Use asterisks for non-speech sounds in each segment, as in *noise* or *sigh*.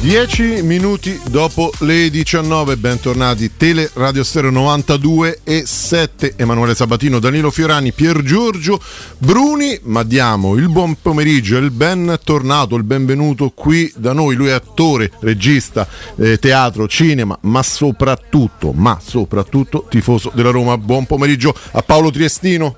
10 minuti dopo le 19, bentornati Tele Radio Stereo 92 e 7, Emanuele Sabatino, Danilo Fiorani, Pier Giorgio Bruni, ma diamo il buon pomeriggio il bentornato, il benvenuto qui da noi, lui è attore, regista, eh, teatro, cinema, ma soprattutto, ma soprattutto tifoso della Roma. Buon pomeriggio a Paolo Triestino.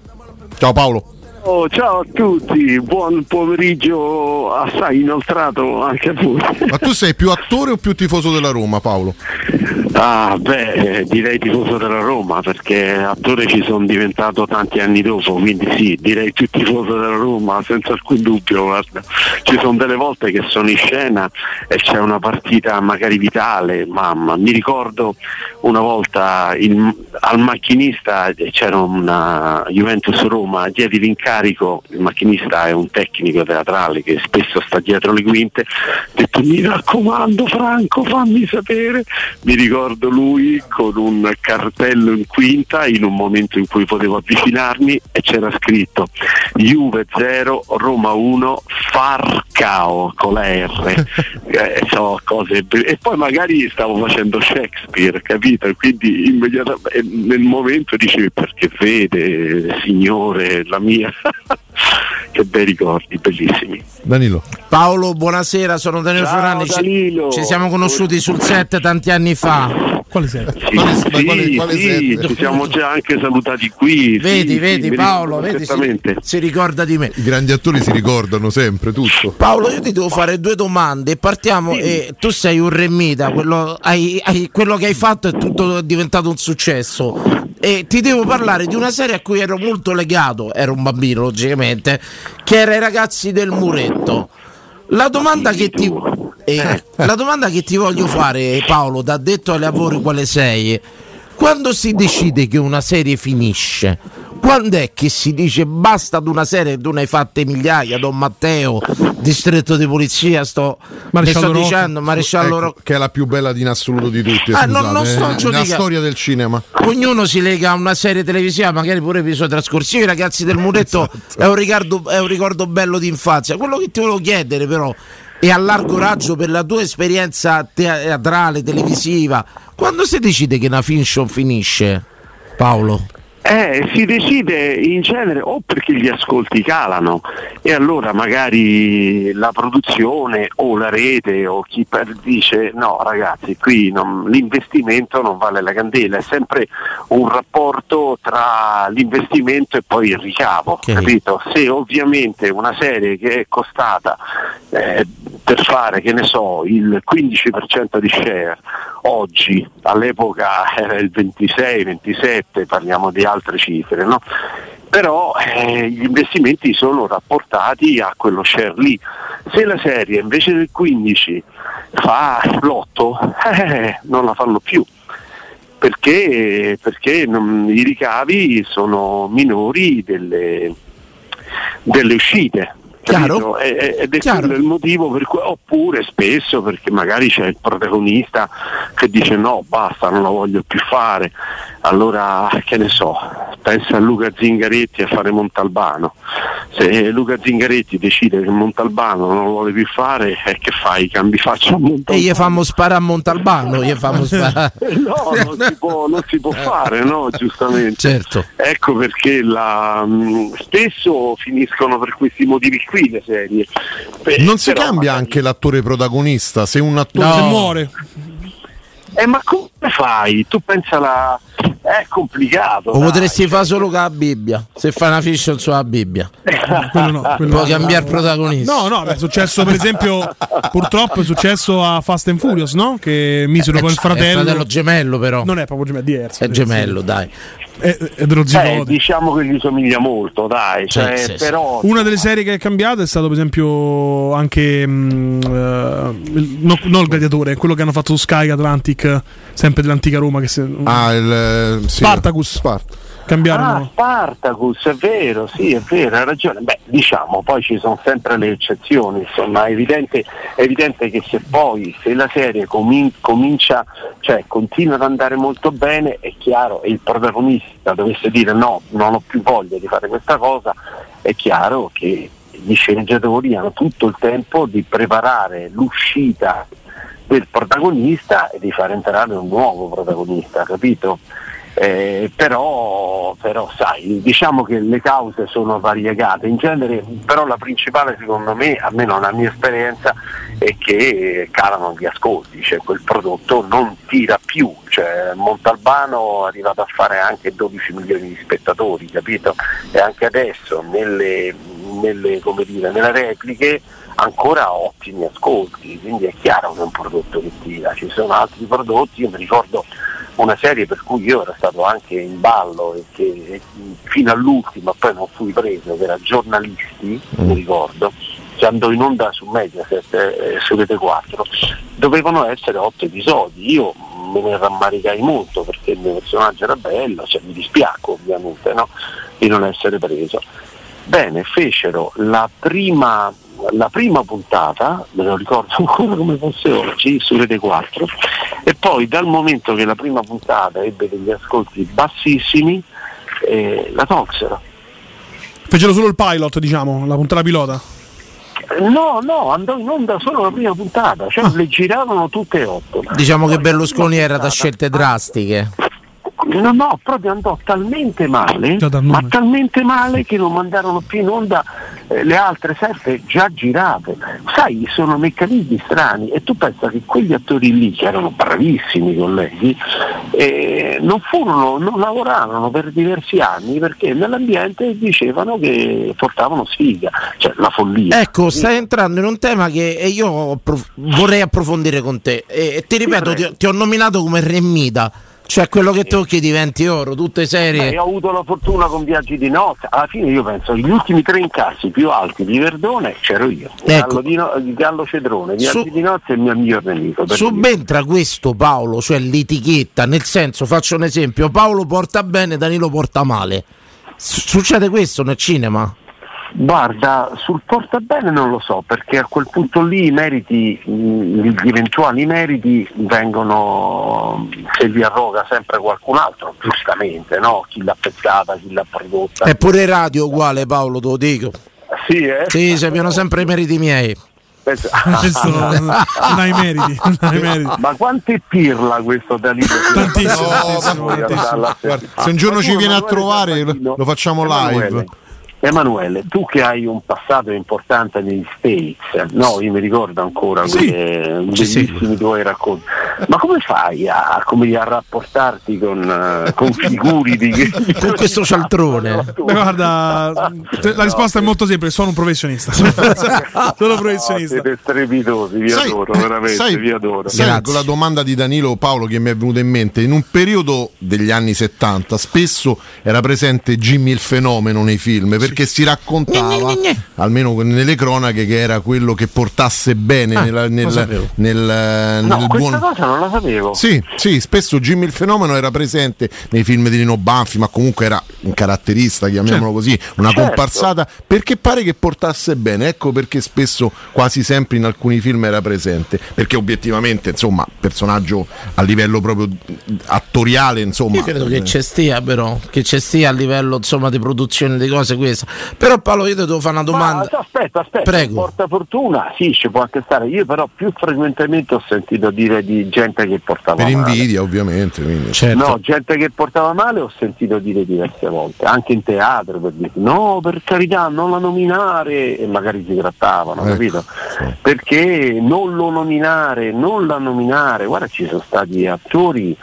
Ciao Paolo. Oh, ciao a tutti, buon pomeriggio assai inoltrato anche a voi. Ma tu sei più attore o più tifoso della Roma, Paolo? *laughs* Ah, beh, direi tifoso della Roma perché attore ci sono diventato tanti anni dopo, quindi sì, direi più tifoso della Roma, senza alcun dubbio. Guarda. Ci sono delle volte che sono in scena e c'è una partita magari vitale, mamma. Mi ricordo una volta il, al macchinista c'era una Juventus Roma, diedi l'incarico, il macchinista è un tecnico teatrale che spesso sta dietro le quinte, ha detto mi raccomando Franco fammi sapere, mi ricordo lui con un cartello in quinta in un momento in cui potevo avvicinarmi e c'era scritto Juve 0, Roma 1, Farcao con la R, *laughs* eh, so, cose, e poi magari stavo facendo Shakespeare, capito? E quindi immediatamente nel momento dicevi perché vede signore la mia *laughs* che bei ricordi bellissimi. Danilo. Paolo buonasera sono Danilo Ciao, Fiorani ci, Danilo. ci siamo conosciuti sul set tanti anni fa. Quale sei? sì, Quale- sì, quale- quale sì, sette? ci siamo già anche salutati qui vedi sì, vedi Paolo vedi si, si ricorda di me. I grandi attori si ricordano sempre tutto. Paolo io ti devo fare due domande. Partiamo e tu sei un remita quello, hai- hai- quello che hai fatto è tutto diventato un successo e ti devo parlare di una serie a cui ero molto legato ero un bambino logicamente che era i ragazzi del muretto. La domanda che ti eh, la domanda che ti voglio fare Paolo da detto ai lavori quale sei. Quando si decide che una serie finisce quando è che si dice basta ad una serie tu ne hai fatte migliaia Don Matteo distretto di polizia sto, Maresciallo sto Rocco. dicendo Maresciallo Ecco, Rocco che è la più bella in assoluto di tutti. Ah, non- non sto eh, nella storia del cinema. ognuno si lega a una serie televisiva, magari pure episodi trascorsivi. I ragazzi del muretto Esatto. è, un ricordo, è un ricordo bello di infanzia. Quello che ti volevo chiedere, però, è a largo raggio per la tua esperienza teatrale, televisiva. Quando si decide che una fiction finisce, Paolo? Eh, si decide in genere o perché gli ascolti calano e allora magari la produzione o la rete o chi per- dice no ragazzi qui non- l'investimento non vale la candela, è sempre un rapporto tra l'investimento e poi il ricavo, Ok. capito? Se ovviamente una serie che è costata eh, per fare, che ne so, il 15% di share oggi, all'epoca era il 26-27, parliamo di altre cifre, no? però eh, gli investimenti sono rapportati a quello share lì. Se la serie invece del 15 fa l'8, *laughs* eh, non la fanno più. Perché, perché non- i ricavi sono minori delle, delle uscite. Chiaro. E- e- Ed è Chiaro. quello il motivo per cui, oppure spesso perché magari c'è il protagonista che dice no, basta, non la voglio più fare. Allora, che ne so, pensa a Luca Zingaretti a fare Montalbano. Se Luca Zingaretti decide che Montalbano non lo vuole più fare, eh, che fai? Cambi faccia a E Montalbano? gli fammo sparare a Montalbano, gli fammo *laughs* sparare. No, non si può, non si può *laughs* fare, no? Giustamente. Certo. Ecco perché la, mh, spesso finiscono per questi motivi qui le serie. non si cambia magari... anche l'attore protagonista, se un attore no. se muore. Eh, ma come fai? Tu pensa la è complicato. O potresti fare solo con la Bibbia. Se fai una fiction sulla Bibbia, quello no, quello puoi no. cambiare protagonista. No, no, è successo per esempio, purtroppo è successo a Fast and Furious, no? Che misero con il fratello. È fratello gemello, però. Non è proprio gemello, diverso. È gemello, dai. È, è dello eh, diciamo che gli somiglia molto, dai. Cioè, sì, sì, però... Una delle serie che è cambiata è stato, per esempio, anche mh, uh, no, non il gladiatore, quello che hanno fatto su Sky Atlantic, sempre dell'antica Roma. Che se, ah, il sì. Spartacus. Spart- cambiarono. Ah, Spartacus, è vero, sì, è vero, hai ragione. Beh, diciamo, poi ci sono sempre le eccezioni, insomma, è evidente, è evidente che se poi, se la serie comin- comincia, cioè continua ad andare molto bene, è chiaro, e il protagonista dovesse dire no, non ho più voglia di fare questa cosa, è chiaro che gli sceneggiatori hanno tutto il tempo di preparare l'uscita del protagonista e di far entrare un nuovo protagonista, capito? Eh, però, però, sai, diciamo che le cause sono variegate, in genere però la principale secondo me, almeno nella mia esperienza, è che calano gli ascolti, cioè quel prodotto non tira più, cioè Montalbano è arrivato a fare anche 12 milioni di spettatori, capito? E anche adesso nelle, nelle, dire, nelle repliche ancora ottimi ascolti, quindi è chiaro che è un prodotto che tira, ci sono altri prodotti, io mi ricordo una serie per cui io ero stato anche in ballo e che fino all'ultimo poi non fui preso, che era giornalisti, mm. mi ricordo, che andò in onda su Mediaset eh, su Rete 4, dovevano essere otto episodi, io me ne rammaricai molto perché il mio personaggio era bello, cioè mi dispiacco ovviamente no? di non essere preso. Bene, fecero la prima la prima puntata, me lo ricordo *laughs* ancora come fosse oggi, su Rete 4, e poi dal momento che la prima puntata ebbe degli ascolti bassissimi, eh, la tolsero. Fecero solo il pilot, diciamo, la puntata pilota? No, no, andò in onda solo la prima puntata, cioè ah. le giravano tutte e otto. Diciamo che Berlusconi era da scelte drastiche. No, no, proprio andò talmente male, ma talmente male che non mandarono più in onda eh, le altre sette già girate. Sai, sono meccanismi strani e tu pensa che quegli attori lì, che erano bravissimi colleghi, eh, non furono, non lavorarono per diversi anni perché nell'ambiente dicevano che portavano sfiga, cioè la follia. Ecco, stai entrando in un tema che io vorrei approfondire con te. E ti ripeto, ti, ti ho nominato come Remida cioè quello che tocchi diventi oro, tutte serie. Beh, ho avuto la fortuna con viaggi di notte. Alla fine io penso gli ultimi tre incassi più alti di Verdone c'ero io. Ecco. Gallo, di no, Gallo Cedrone, viaggi Su... di notte è il mio miglior nemico. Subentra questo Paolo, cioè l'etichetta, nel senso, faccio un esempio, Paolo porta bene, Danilo porta male. Succede questo nel cinema? Guarda, sul portabene non lo so, perché a quel punto lì i meriti, gli eventuali meriti vengono, se li arroga sempre qualcun altro, giustamente, no? Chi l'ha pensata, chi l'ha prodotta. Eppure radio uguale Paolo, te lo dico. Sì, eh? Sì, sappiano sempre i meriti miei. *laughs* Questo non hai meriti, non hai meriti. Ma quanto è pirla questo Danilo? Tantissimo, no, tantissimo, tantissimo. Guarda, se un giorno ci viene a trovare lo facciamo live. Emanuele, tu che hai un passato importante negli States, no? Io mi ricordo ancora sì, quelle bellissimi sì. tuoi racconti. Ma come fai a, come a rapportarti con, uh, con figuri di *laughs* con questo cialtrone? Beh, guarda, la risposta no, è molto semplice, sono un professionista. *laughs* sono professionista. No, siete strepitosi, vi sai, adoro, veramente, sai, vi adoro. Sai, con la domanda di Danilo Paolo che mi è venuta in mente, in un periodo degli anni 70 spesso era presente Jimmy il fenomeno nei film perché si raccontava, almeno nelle cronache, che era quello che portasse bene ah, nel, nel, nel, nel, no, buon... cosa non la sapevo. Sì, sì, spesso Jimmy il fenomeno era presente nei film di Nino Banfi, ma comunque era un caratterista, chiamiamolo certo. così, una certo. comparsata, perché pare che portasse bene. Ecco perché spesso, quasi sempre in alcuni film era presente, perché obiettivamente, insomma, personaggio a livello proprio attoriale, insomma. Io credo che eh. c'è stia però, che c'è stia a livello insomma di produzione di cose queste però Paolo io ti devo fare una domanda. Ma, aspetta, aspetta, Prego. porta fortuna, sì, ci può anche stare. Io però più frequentemente ho sentito dire di gente che portava Per male. invidia, ovviamente. quindi. Certo. No, gente che portava male ho sentito dire diverse volte, anche in teatro per dire no, per carità, non la nominare e magari si trattavano, Ecco, capito? sì. Perché non lo nominare, non la nominare, guarda ci sono stati attori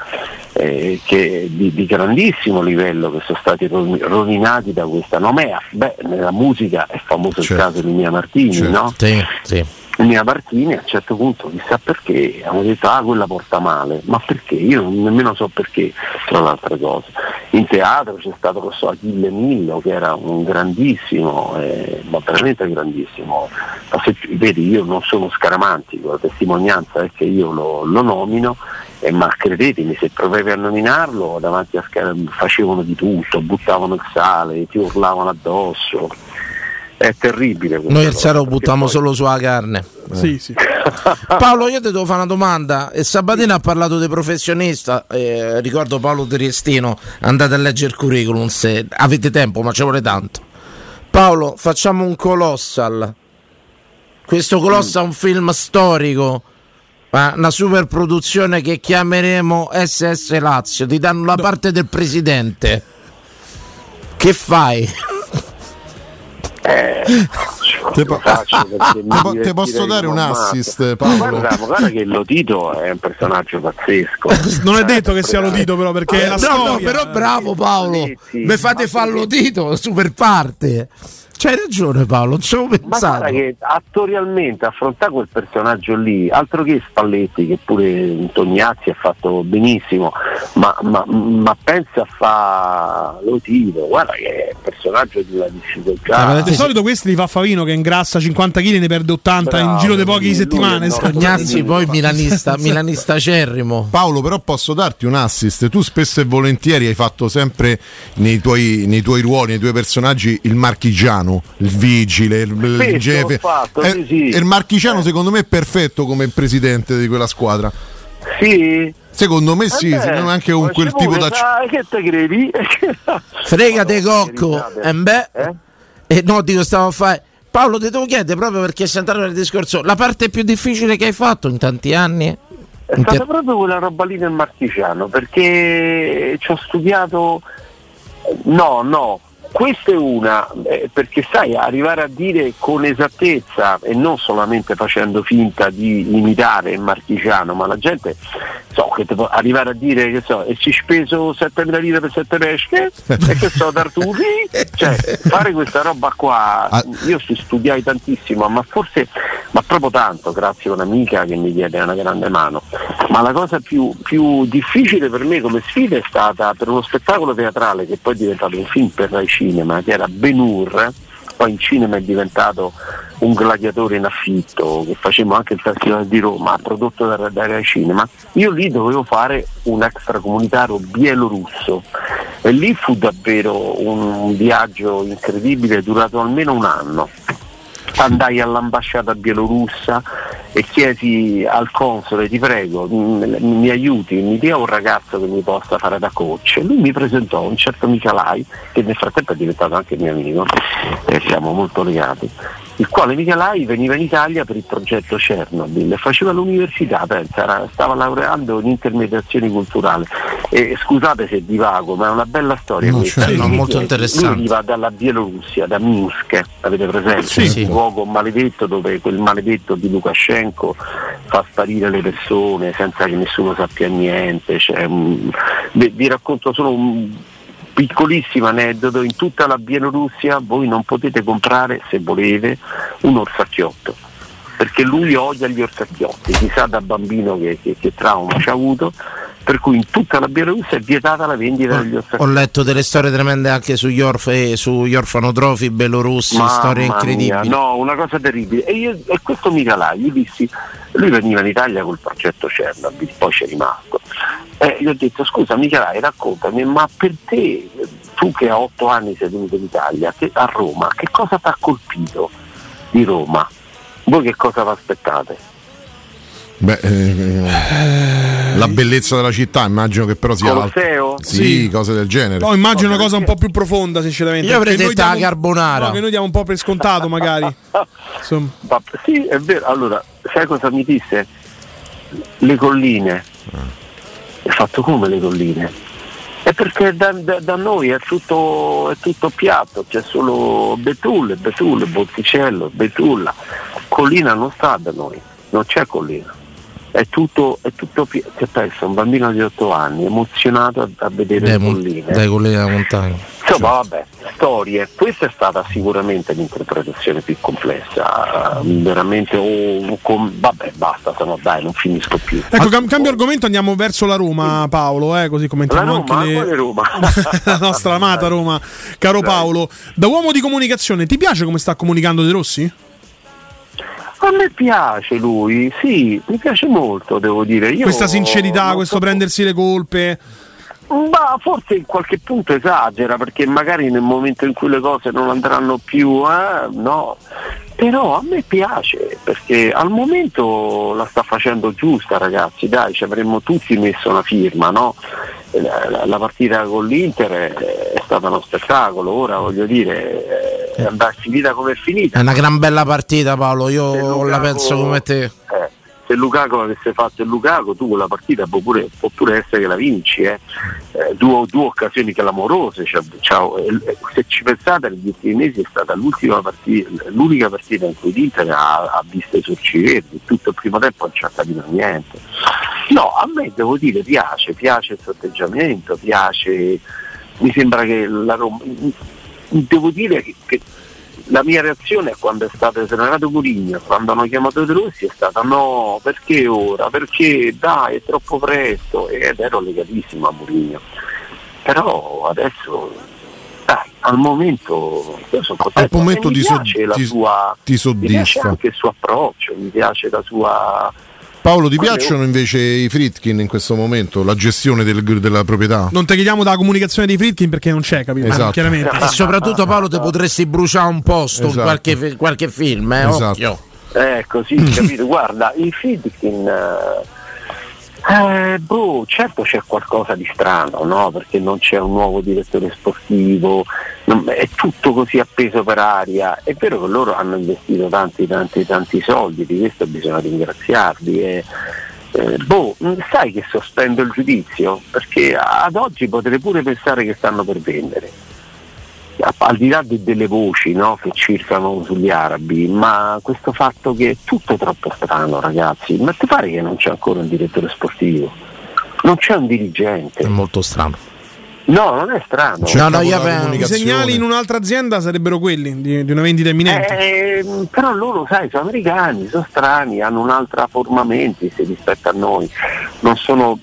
eh, che- di, di grandissimo livello che sono stati ro- rovinati da questa nomea. Beh, nella musica è famoso Certo. il caso di Mia Martini, Certo. no? Sì, sì. Mia Martini a un certo punto chissà perché hanno detto ah quella porta male ma perché io non- nemmeno so perché tra le altre cose in teatro c'è stato lo so, Achille Millo che era un grandissimo eh, ma veramente grandissimo ma se, vedi io non sono scaramantico la testimonianza è che io lo, lo nomino eh, ma credetemi se provavi a nominarlo davanti a Scar- facevano di tutto buttavano il sale ti urlavano addosso è terribile Noi il sale lo buttiamo poi- solo sulla carne. Sì, sì. *laughs* Paolo, io ti devo fare una domanda. E Sabatino ha parlato di professionista. eh, ricordo Paolo Triestino. Andate a leggere il curriculum se avete tempo, ma ci vuole tanto. Paolo, facciamo un colossal. Questo colossal è un film storico. Ma Una super produzione che chiameremo SS Lazio. Ti danno la parte del presidente. Che fai? *laughs* Mi te po- te posso dare un assist, Paolo? Guarda, guarda che Lotito è un personaggio pazzesco. *laughs* Non è detto che sia Lodito, però, perché è la no, storia. no, però bravo Paolo. Sì, sì. Mi fate Ma fallo perché- dito, super parte. C'hai ragione Paolo, non ci avevo Ma pensato. guarda che attorialmente affrontare quel personaggio lì, altro che Spalletti, che pure Tognazzi ha fatto benissimo, ma, ma, ma pensa a fa Lotito, guarda che è un personaggio di una difficoltà. Di solito questi li fa Favino che ingrassa 50 kg e ne perde 80 in Bravo, giro di poche settimane. esatto. Tognazzi poi milanista, *laughs* milanista acerrimo. Paolo, però posso darti un assist. Tu spesso e volentieri hai fatto sempre nei tuoi, nei tuoi ruoli, nei tuoi personaggi, il marchigiano, il vigile, il, il Spesso gefe. ho fatto, Eh, sì, sì. E il marchigiano, Eh. secondo me, è perfetto come presidente di quella squadra. Sì, Secondo me sì, Vabbè, secondo me anche con quel tipo da. sai, che te credi? *laughs* Fregate cocco. verità, E beh. eh? E no, dico, stavo a fare. Paolo, ti devo chiedere proprio perché sei entrato nel discorso. La parte più difficile che hai fatto in tanti anni? È In stata te- proprio quella roba lì del marchigiano, perché ci ho studiato. No, no, questa è una, eh, perché sai, arrivare a dire con esattezza e non solamente facendo finta di imitare il marchigiano, ma la gente so che può arrivare a dire che so, e ci speso 7.000 lire per 7 pesche e che so Tartufi, cioè fare questa roba qua, Ah. io ci studiai tantissimo, ma forse, ma proprio tanto, grazie a un'amica che mi diede una grande mano. Ma la cosa più, più difficile per me come sfida è stata per uno spettacolo teatrale che poi è diventato un film per Rai Cinema, che era Ben Hur, poi in cinema è diventato un gladiatore in affitto, che facevamo anche il Festival di Roma, prodotto da, da Rai Cinema. Io lì dovevo fare un extracomunitario bielorusso e lì fu davvero un viaggio incredibile, durato almeno un anno andai all'ambasciata bielorussa e chiesi al console ti prego m- mi aiuti, mi dia un ragazzo che mi possa fare da coach. E lui mi presentò un certo Michalai che nel frattempo è diventato anche mio amico. E siamo molto legati il quale Michalai veniva in Italia per il progetto Chernobyl e faceva l'università, pensa, era- stava laureando in intermediazione culturale e scusate se divago ma è una bella storia No, questa. certo, no, Lui- molto lui interessante. veniva dalla Bielorussia, da Minsk, avete presente? Sì, sì. Un luogo maledetto dove quel maledetto di Lukashenko fa sparire le persone senza che nessuno sappia niente. Cioè, vi, vi racconto solo un piccolissimo aneddoto, in tutta la Bielorussia voi non potete comprare, se volete, un orsacchiotto. Perché lui odia gli orsacchiotti, chissà da bambino che, che- che trauma ci ha avuto, per cui in tutta la Bielorussia è vietata la vendita degli Ho orsacchiotti. letto delle storie tremende anche sugli, orf- eh, sugli orfanotrofi belorussi, Mamma storie mia, incredibili. no, una cosa terribile. E, io, e questo Michalai, gli dissi, lui veniva in Italia col progetto Chernobyl, poi c'è rimasto. E gli ho detto, scusa Michalai, raccontami, ma per te, tu che a otto anni sei venuto in Italia, che- a Roma, che cosa ti ha colpito di Roma? Voi che cosa vi aspettate? Beh, eh, la bellezza della città, immagino che però sia. Colosseo? Sì, Sì. cose del genere. No, immagino No, una cosa un po' più profonda, sinceramente. Io avrei detto la carbonara. No, che noi diamo un po' per scontato, magari. *laughs* Ma- sì, è vero. Allora, sai cosa mi disse? Le colline, E fatto come le colline? È perché da, da- da noi è tutto, è tutto piatto, c'è solo Betulle, Betulle, Botticello, Betulla. Collina non sta da noi, non c'è collina. È tutto, è tutto che pensa, un bambino di 8 anni, emozionato a, a vedere Dai, le colline. dai colline della montagna. Insomma, vabbè, storie. Questa è stata sicuramente l'interpretazione più complessa. eh, Veramente, oh, com- vabbè, basta, se no dai, non finisco più. Ecco, cam- cambio argomento, andiamo verso la Roma, Paolo, eh, così commentiamo anche le- quale Roma? *laughs* la nostra amata Roma. Caro Paolo, da uomo di comunicazione, ti piace come sta comunicando De Rossi? A me piace lui, sì, mi piace molto, devo dire. Io Questa sincerità, questo so- prendersi le colpe. Ma forse in qualche punto esagera, perché magari nel momento in cui le cose non andranno più, eh, no. Però a me piace, perché al momento la sta facendo giusta ragazzi, dai, ci avremmo tutti messo una firma, no? La, partita con l'Inter è, è stata uno spettacolo, ora voglio dire, è andata finita come è finita. È una gran bella partita, Paolo. Io Se la Lukaku- penso come te. eh, se Lukaku avesse fatto il Lukaku, tu quella partita può pure, può pure essere che la vinci. eh. Eh, due, due occasioni clamorose. cioè, eh, eh, se ci pensate, negli ultimi mesi è stata l'ultima partita, l'unica partita in cui l'Inter ha, ha visto i sorci verdi. Tutto il primo tempo non ci ha capito niente. No, a me devo dire piace, piace il sorteggiamento, piace. Mi sembra che la Roma. Devo dire che, che la mia reazione quando è stato esonerato Curigno, quando hanno chiamato De Rossi è stata no, perché ora? Perché dai, è troppo presto ed ero legatissimo a Mourinho. Però adesso dai, al momento io sono contento. Al momento mi ti so- ti- sua ti mi piace soddisfa. anche il suo approccio, mi piace la sua Paolo, ti Quello- piacciono invece i Fritkin in questo momento? La gestione del- della proprietà? Non ti chiediamo dalla comunicazione dei Fritkin perché non c'è, capito? Esatto. Chiaramente. E soprattutto, Paolo, ti potresti bruciare un posto in Esatto. qualche, fi- qualche film, eh? Esatto. Occhio. Ecco, sì, capito. Guarda, i Fidkin, eh, boh, certo c'è qualcosa di strano, no? Perché non c'è un nuovo direttore sportivo, non- è tutto così appeso per aria. È vero che loro hanno investito tanti, tanti, tanti soldi, di questo bisogna ringraziarli. E, eh, boh, mh, sai che sospendo il giudizio? Perché ad oggi potrei pure pensare che stanno per vendere al di là de- delle voci no, che circolano sugli arabi, ma questo fatto che è tutto troppo strano ragazzi, ma ti pare che non c'è ancora un direttore sportivo? Non c'è un dirigente? È molto strano. No, non è strano. C'è No, no, io I segnali in un'altra azienda sarebbero quelli di, di una vendita imminente. Eh, però loro, sai, sono americani, sono strani, hanno un'altra forma mentis rispetto a noi, non sono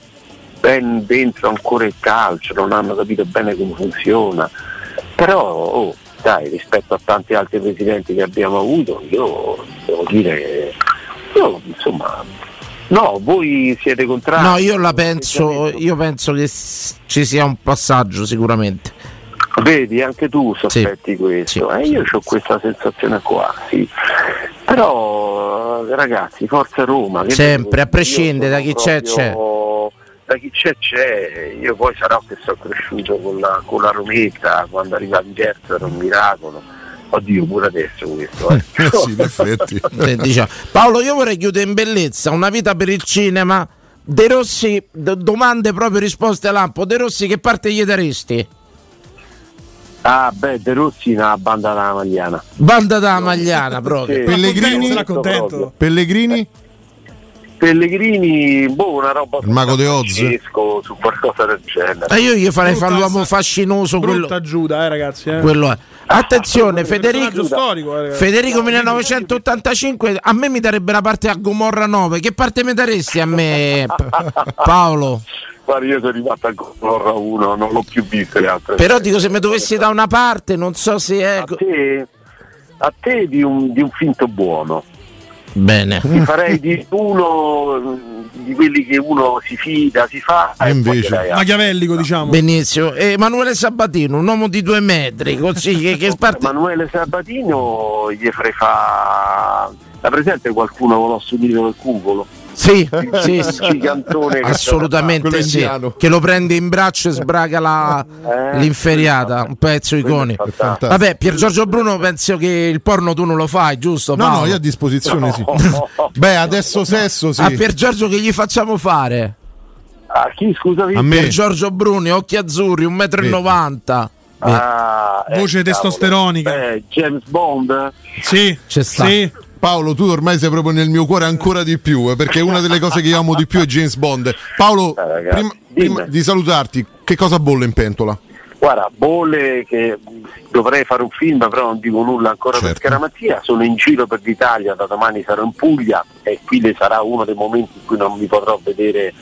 ben dentro ancora il calcio, non hanno capito bene come funziona. Però, oh, dai, rispetto a tanti altri presidenti che abbiamo avuto, io devo dire, io, insomma, no, voi siete contrari. No, io la penso, io penso che ci sia un passaggio sicuramente. Vedi, anche tu sospetti Sì, questo, sì, eh, io sì, ho questa sensazione qua, sì. Però ragazzi, Forza Roma. Sempre, a prescindere da io chi c'è, sono Da chi c'è c'è, io poi sarò che sono cresciuto con la, con la Rometta, quando arrivavi terzo era un miracolo. Oddio, pure adesso questo. Eh. *laughs* Eh sì, in effetti. *laughs* Diciamo. Paolo, io vorrei chiudere in bellezza una vita per il cinema. De Rossi, d- domande proprio risposte a lampo. De Rossi, che parte gli daresti? Ah beh, De Rossi una banda della Magliana. Banda da Magliana proprio. Sì. Pellegrini? Pellegrini? Pellegrini, boh, una roba Il mago de Oz? Su qualcosa del genere. Ma io gli farei Brutta fare l'uomo fascinoso. Quello, Brutta Giuda, eh, ragazzi. Eh. quello è. Attenzione, Personaggio Federico. storico, eh. Federico 1985 a me mi darebbe la parte a Gomorra 9 che parte mi daresti a me Paolo Guarda, io sono arrivato a Gomorra 1, non l'ho più visto le altre. però dico se mi dovessi da una parte non so se è a te, a te di, un, di un finto buono. Bene Ti farei *laughs* di uno mm, di quelli che uno si fida, si fa E e poi invece? Machiavellico, diciamo. benissimo Emanuele Sabatino un uomo di due metri così che, che *laughs* parte Emanuele Sabatino gli farei fa la presente qualcuno con l'osso unito del cuvolo? Sì, sì, sì. Gigantone assolutamente sì che lo prende in braccio e sbraga la, Eh, l'inferiata un pezzo iconico vabbè Pier Giorgio Bruno penso che il porno tu non lo fai giusto No, Paolo? no, io a disposizione sì. No. *laughs* Beh, adesso sesso sì. a Pier Giorgio che gli facciamo fare A chi scusami? A me. Per Giorgio Bruni, occhi azzurri, 1,90 m. Ah, eh, Voce cavolo. testosteronica. Eh, James Bond? Sì, C'è sta. sì. Paolo, tu ormai sei proprio nel mio cuore ancora di più, eh, perché una delle cose che io amo di più è James Bond. Paolo, ragazzi, prima, prima di salutarti, che cosa bolle in pentola? Guarda, bolle che dovrei fare un film, però non dico nulla ancora Certo. per Scaramattia. Sono in giro per l'Italia, da domani sarò in Puglia e qui sarà uno dei momenti in cui non mi potrò vedere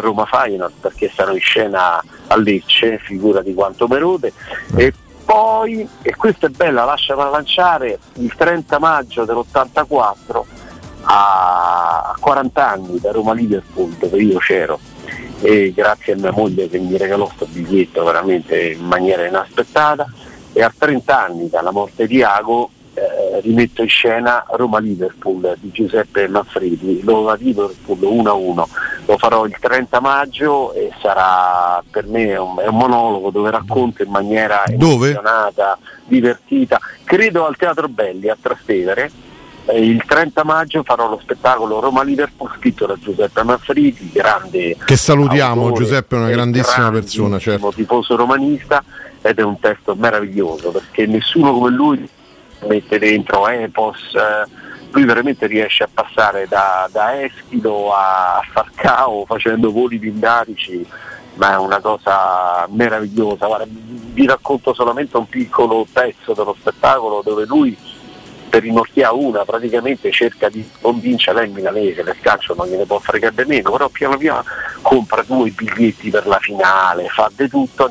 Roma Feyenoord perché sarò in scena a Lecce, figura di quanto merode. E poi, e questa è bella, lasciala lanciare, il 30 maggio dell'84 a 40 anni da Roma Liverpool dove io c'ero. E grazie a mia moglie che mi regalò questo biglietto veramente in maniera inaspettata. E a 30 anni dalla morte di Ago eh, rimetto in scena Roma-Liverpool di Giuseppe Manfredi, Roma-Liverpool 1-1, lo farò il 30 maggio e sarà per me un, è un monologo dove racconto in maniera Dove? emozionata, divertita, credo al Teatro Belli a Trastevere il 30 maggio farò lo spettacolo Roma-Liverpool scritto da Giuseppe Manfredi, grande Che salutiamo, autore Giuseppe è una grandissima persona, certo. tifoso romanista ed è un testo meraviglioso perché nessuno come lui mette dentro Epos, eh, lui veramente riesce a passare da, da Eschilo a Farcao facendo voli pindarici, ma è una cosa meravigliosa. Guarda, vi racconto solamente un piccolo pezzo dello spettacolo dove lui per rimorchia una praticamente cerca di convincere lei milanese del calcio non gliene può fregare meno però piano piano compra due biglietti per la finale fa di tutto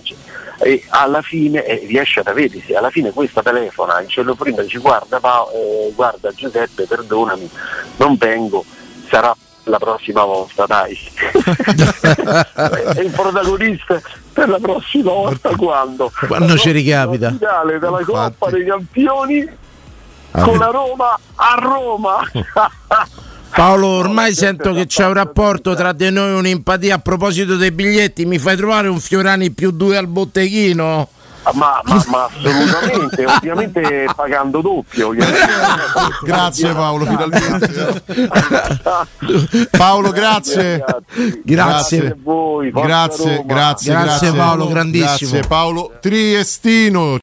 e alla fine eh, riesce ad aversi alla fine questa telefona il cielo prima dice guarda, Pa- eh, guarda Giuseppe perdonami non vengo sarà la prossima volta dai *laughs* il protagonista per la prossima volta quando Quando ci ricapita. finale della Infatti. Coppa dei Campioni Ah, con la Roma a Roma. *laughs* Paolo, ormai sento che c'è un rapporto tra di noi, un'empatia. A proposito dei biglietti, mi fai trovare un Fiorani più due al botteghino? ma, ma- ma assolutamente, *laughs* ovviamente pagando doppio. ovviamente. Grazie Paolo, finalmente. Paolo, grazie. Ragazzi, Grazie. a voi, Grazie, grazie, Grazie, grazie Paolo, grandissimo. Grazie Paolo Triestino.